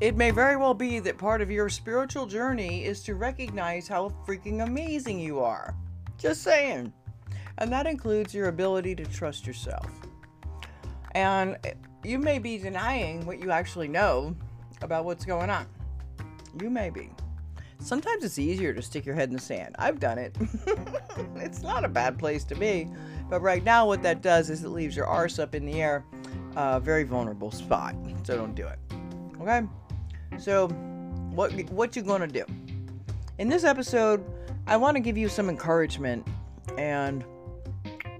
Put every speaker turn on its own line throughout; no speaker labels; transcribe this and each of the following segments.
it may very well be that part of your spiritual journey is to recognize how freaking amazing you are. Just saying. And that includes your ability to trust yourself. And you may be denying what you actually know about what's going on. You may be. Sometimes it's easier to stick your head in the sand. I've done it. it's not a bad place to be. But right now, what that does is it leaves your arse up in the air, a very vulnerable spot. So don't do it. Okay? So, what what you gonna do? In this episode, I want to give you some encouragement and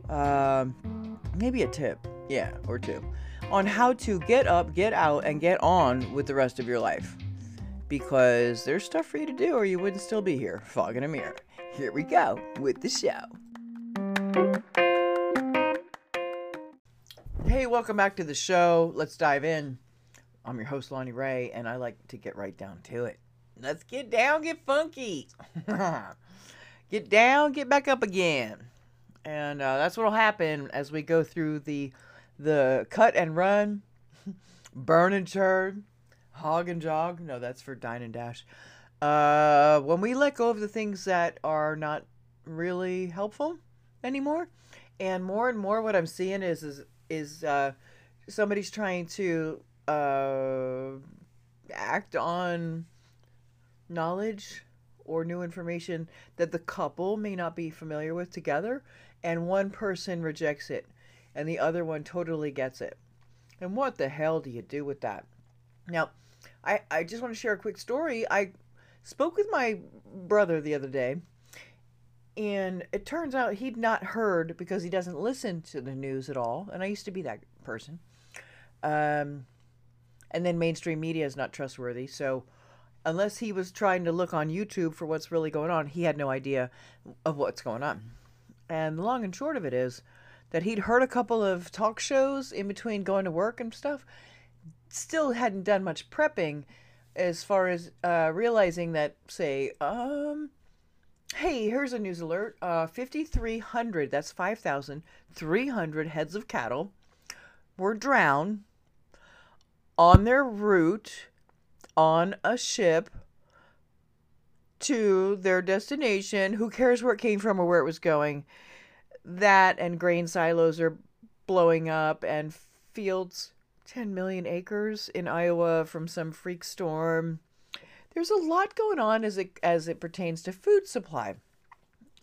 uh, maybe a tip, yeah, or two, on how to get up, get out, and get on with the rest of your life. Because there's stuff for you to do, or you wouldn't still be here, fogging a mirror. Here we go with the show. Hey, welcome back to the show. Let's dive in. I'm your host, Lonnie Ray, and I like to get right down to it. Let's get down, get funky. get down, get back up again. And uh, that's what'll happen as we go through the the cut and run, burn and churn, hog and jog. No, that's for dine and dash. Uh, when we let go of the things that are not really helpful anymore, and more and more, what I'm seeing is is is uh, somebody's trying to uh, act on knowledge or new information that the couple may not be familiar with together, and one person rejects it and the other one totally gets it. And what the hell do you do with that? Now, I, I just want to share a quick story. I spoke with my brother the other day, and it turns out he'd not heard because he doesn't listen to the news at all. And I used to be that person. Um, and then mainstream media is not trustworthy. So unless he was trying to look on YouTube for what's really going on, he had no idea of what's going on. And the long and short of it is that he'd heard a couple of talk shows in between going to work and stuff. Still hadn't done much prepping as far as uh, realizing that, say, um, hey, here's a news alert. Uh, 5,300, that's 5,300 heads of cattle were drowned on their route on a ship to their destination. Who cares where it came from or where it was going? That and grain silos are blowing up, and fields 10 million acres in Iowa from some freak storm. There's a lot going on as it as it pertains to food supply.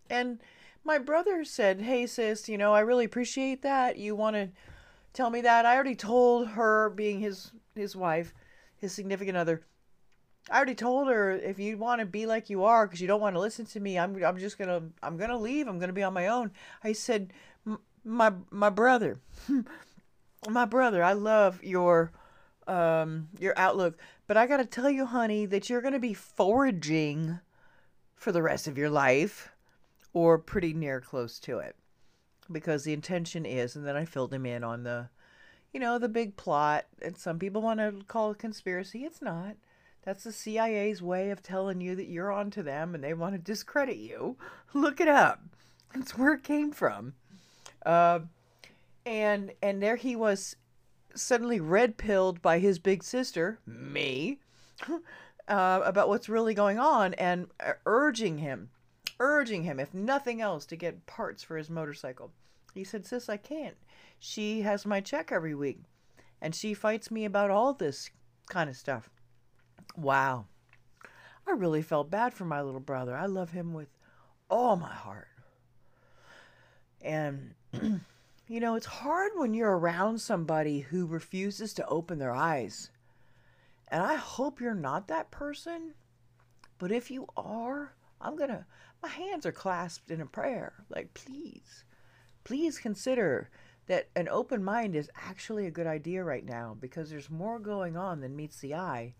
And my brother said, "Hey sis, you know, I really appreciate that. You want to tell me that? I already told her being his his wife, his significant other. I already told her if you want to be like you are because you don't want to listen to me, I'm I'm just gonna I'm gonna leave. I'm gonna be on my own. I said, my my brother, my brother, I love your um your outlook, but I gotta tell you, honey, that you're gonna be foraging for the rest of your life, or pretty near close to it, because the intention is. And then I filled him in on the you know, the big plot. And some people want to call it conspiracy. It's not. That's the CIA's way of telling you that you're onto them and they want to discredit you. Look it up. That's where it came from. Uh, and and there he was suddenly red pilled by his big sister, me, uh, about what's really going on and uh, urging him, urging him, if nothing else, to get parts for his motorcycle. He said, Sis, I can't. She has my check every week, and she fights me about all this kind of stuff. Wow. I really felt bad for my little brother. I love him with all my heart. And, you know, it's hard when you're around somebody who refuses to open their eyes. And I hope you're not that person. But if you are, I'm going to, my hands are clasped in a prayer. Like, please, please consider that an open mind is actually a good idea right now because there's more going on than meets the eye.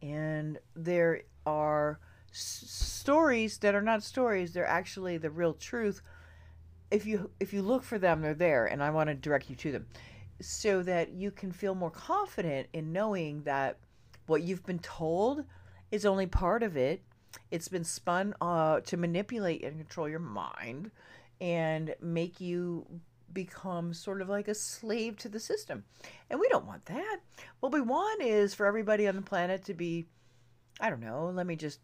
And there are s- stories that are not stories, they're actually the real truth. If you if you look for them, they're there and I want to direct you to them so that you can feel more confident in knowing that what you've been told is only part of it. It's been spun uh, to manipulate and control your mind and make you become sort of like a slave to the system. And we don't want that. What we want is for everybody on the planet to be, I don't know, let me just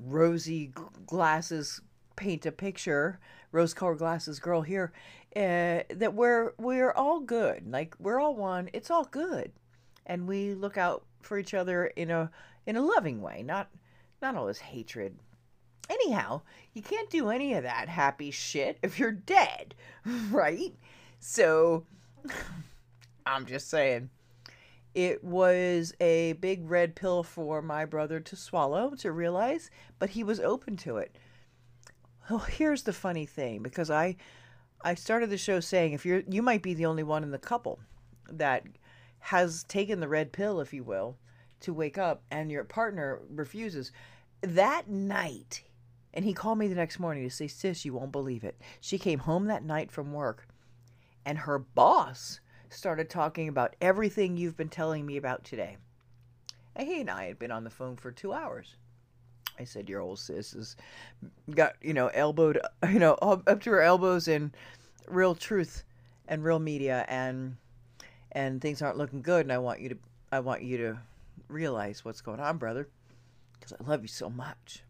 rosy glasses paint a picture, rose colored glasses girl here, uh, that we're we're all good. Like we're all one. It's all good. And we look out for each other in a in a loving way, not not all this hatred. Anyhow, you can't do any of that happy shit if you're dead, right? So I'm just saying. It was a big red pill for my brother to swallow, to realize, but he was open to it. Well, here's the funny thing because I I started the show saying if you're you might be the only one in the couple that has taken the red pill, if you will, to wake up and your partner refuses. That night, and he called me the next morning to say, Sis, you won't believe it. She came home that night from work and her boss started talking about everything you've been telling me about today. And he and I had been on the phone for two hours. I said, Your old sis has got, you know, elbowed, you know, up to her elbows in real truth and real media and and things aren't looking good and I want you to I want you to realize what's going on, brother, because I love you so much.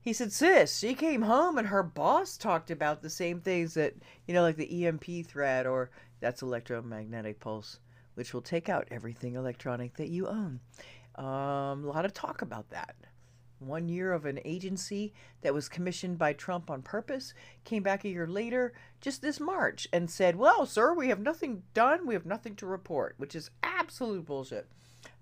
He said, Sis, she came home and her boss talked about the same things that, you know, like the EMP threat or that's electromagnetic pulse, which will take out everything electronic that you own. Um, a lot of talk about that one year of an agency that was commissioned by Trump on purpose, came back a year later, just this March, and said, Well, sir, we have nothing done, we have nothing to report, which is absolute bullshit.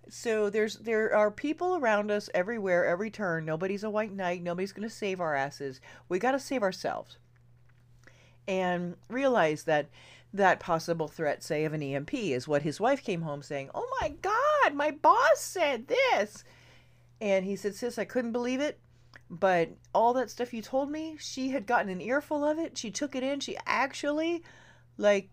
So there's there are people around us everywhere, every turn. Nobody's a white knight, nobody's gonna save our asses. We gotta save ourselves. And realize that that possible threat, say, of an EMP is what his wife came home saying, Oh my God, my boss said this and he said, Sis, I couldn't believe it. But all that stuff you told me, she had gotten an earful of it. She took it in. She actually, like,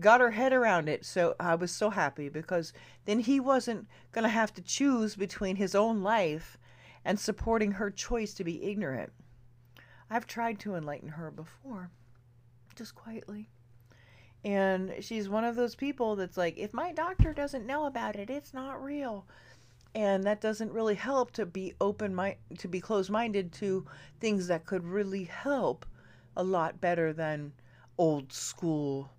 got her head around it. So I was so happy because then he wasn't going to have to choose between his own life and supporting her choice to be ignorant. I've tried to enlighten her before, just quietly. And she's one of those people that's like, if my doctor doesn't know about it, it's not real and that doesn't really help to be open mind to be closed minded to things that could really help a lot better than old school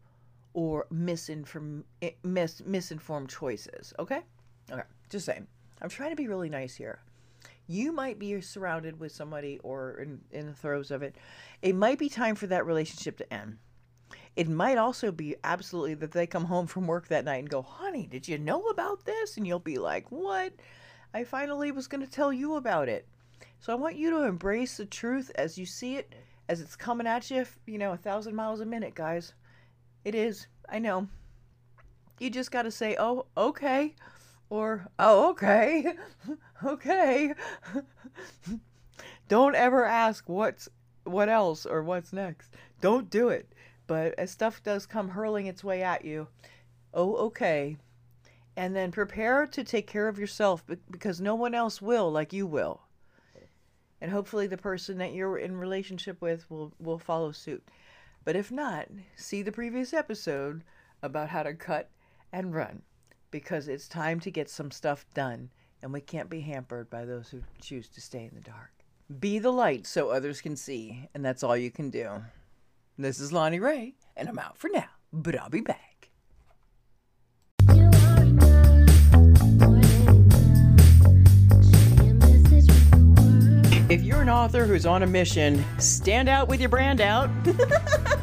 or misinform eh, mis, misinformed choices okay okay just saying i'm trying to be really nice here you might be surrounded with somebody or in, in the throes of it it might be time for that relationship to end it might also be absolutely that they come home from work that night and go, honey, did you know about this? And you'll be like, what? I finally was going to tell you about it. So I want you to embrace the truth as you see it, as it's coming at you, you know, a thousand miles a minute, guys. It is. I know. You just got to say, oh, okay. Or, oh, okay. okay. Don't ever ask what's what else or what's next. Don't do it. But as stuff does come hurling its way at you, oh, okay. And then prepare to take care of yourself because no one else will like you will. And hopefully the person that you're in relationship with will, will follow suit. But if not, see the previous episode about how to cut and run because it's time to get some stuff done and we can't be hampered by those who choose to stay in the dark. Be the light so others can see, and that's all you can do. This is Lonnie Ray, and I'm out for now, but I'll be back. If you're an author who's on a mission, stand out with your brand out.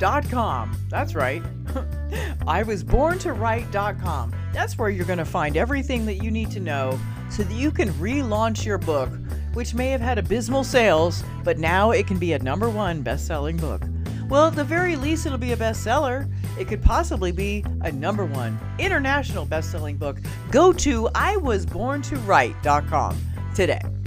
write.com. That's right. I was born to write.com. That's where you're going to find everything that you need to know so that you can relaunch your book, which may have had abysmal sales, but now it can be a number one best selling book. Well, at the very least, it'll be a bestseller. It could possibly be a number one international best selling book. Go to iwasborntowrite.com today.